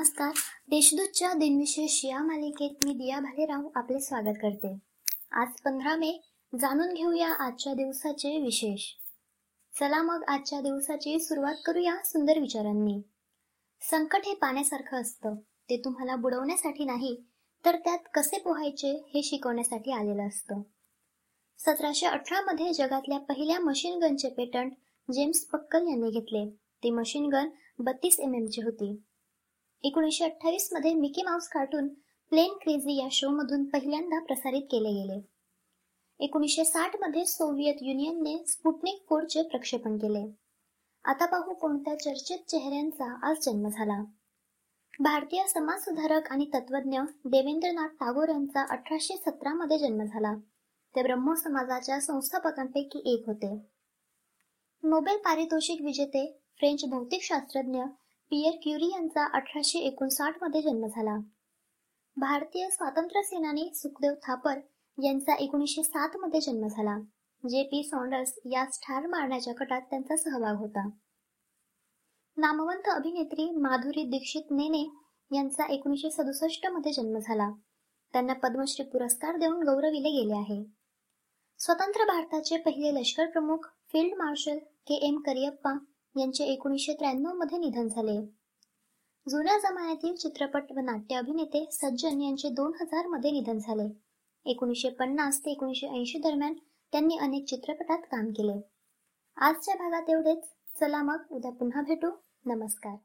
नमस्कार. देशदूतच्या दिनविशेष या मालिकेत मी दिया भालेराव आपले स्वागत करते. आज पंधरा मे जाणून घेऊया आजच्या दिवसाचे विशेष. चला मग आजच्या दिवसाची सुरुवात करूया सुंदर विचारांनी. संकट हे पाण्यासारखं असतं. ते तुम्हाला बुडवण्यासाठी नाही तर त्यात कसे पोहायचे हे शिकवण्यासाठी आलेलं असतं. सतराशे अठरा मध्ये जगातल्या पहिल्या मशीन गनचे पेटंट जेम्स पक्कल यांनी घेतले. ती मशीन गन बत्तीस एम एमची होती. एकोणीसशे अठ्ठावीसमध्ये Mickey Mouse cartoon plane crazy या शो मधून पहिल्यांदा प्रसारित केले गेले. एकोणीसशे साठमध्ये सोव्हिएत युनियनने स्पुटनिक फोरचे प्रक्षेपण केले. आता पाहू कोणत्या चर्चित चेहऱ्यांचा आज जन्म झाला. भारतीय समाजसुधारक आणि तत्वज्ञ देवेंद्रनाथ टागोर यांचा अठराशे सतरा मध्ये जन्म झाला. ते ब्रह्मो समाजाच्या संस्थापकांपैकी एक होते. नोबेल पारितोषिक विजेते फ्रेंच भौतिकशास्त्रज्ञ पियर क्युरी यांचा अठराशे एकोणसाठमध्ये जन्म झाला. भारतीय स्वातंत्र्य सेनानी सुखदेव थापर यांचा एकोणीसशे सात मध्ये जन्म झाला जे पी सॉन्डर्स या ठार मारण्याच्या गटात त्यांचा सहभाग होता. नामवंत अभिनेत्री माधुरी दीक्षित नेने यांचा एकोणीसशे सदुसष्टमध्ये जन्म झाला. त्यांना पद्मश्री पुरस्कार देऊन गौरविले गेले आहे. स्वतंत्र भारताचे पहिले लष्कर प्रमुख field marshal K M Cariappa यांचे एकोणीसशे त्र्याण्णवमध्ये निधन झाले. जुन्या जमान्यातील चित्रपट व नाट्य अभिनेते सज्जन यांचे दोन हजारमध्ये निधन झाले. एकोणीसशे पन्नास ते एकोणीसशे ऐंशी दरम्यान त्यांनी अनेक चित्रपटात काम केले. आजच्या भागात एवढेच. चला मग उद्या पुन्हा भेटू. नमस्कार.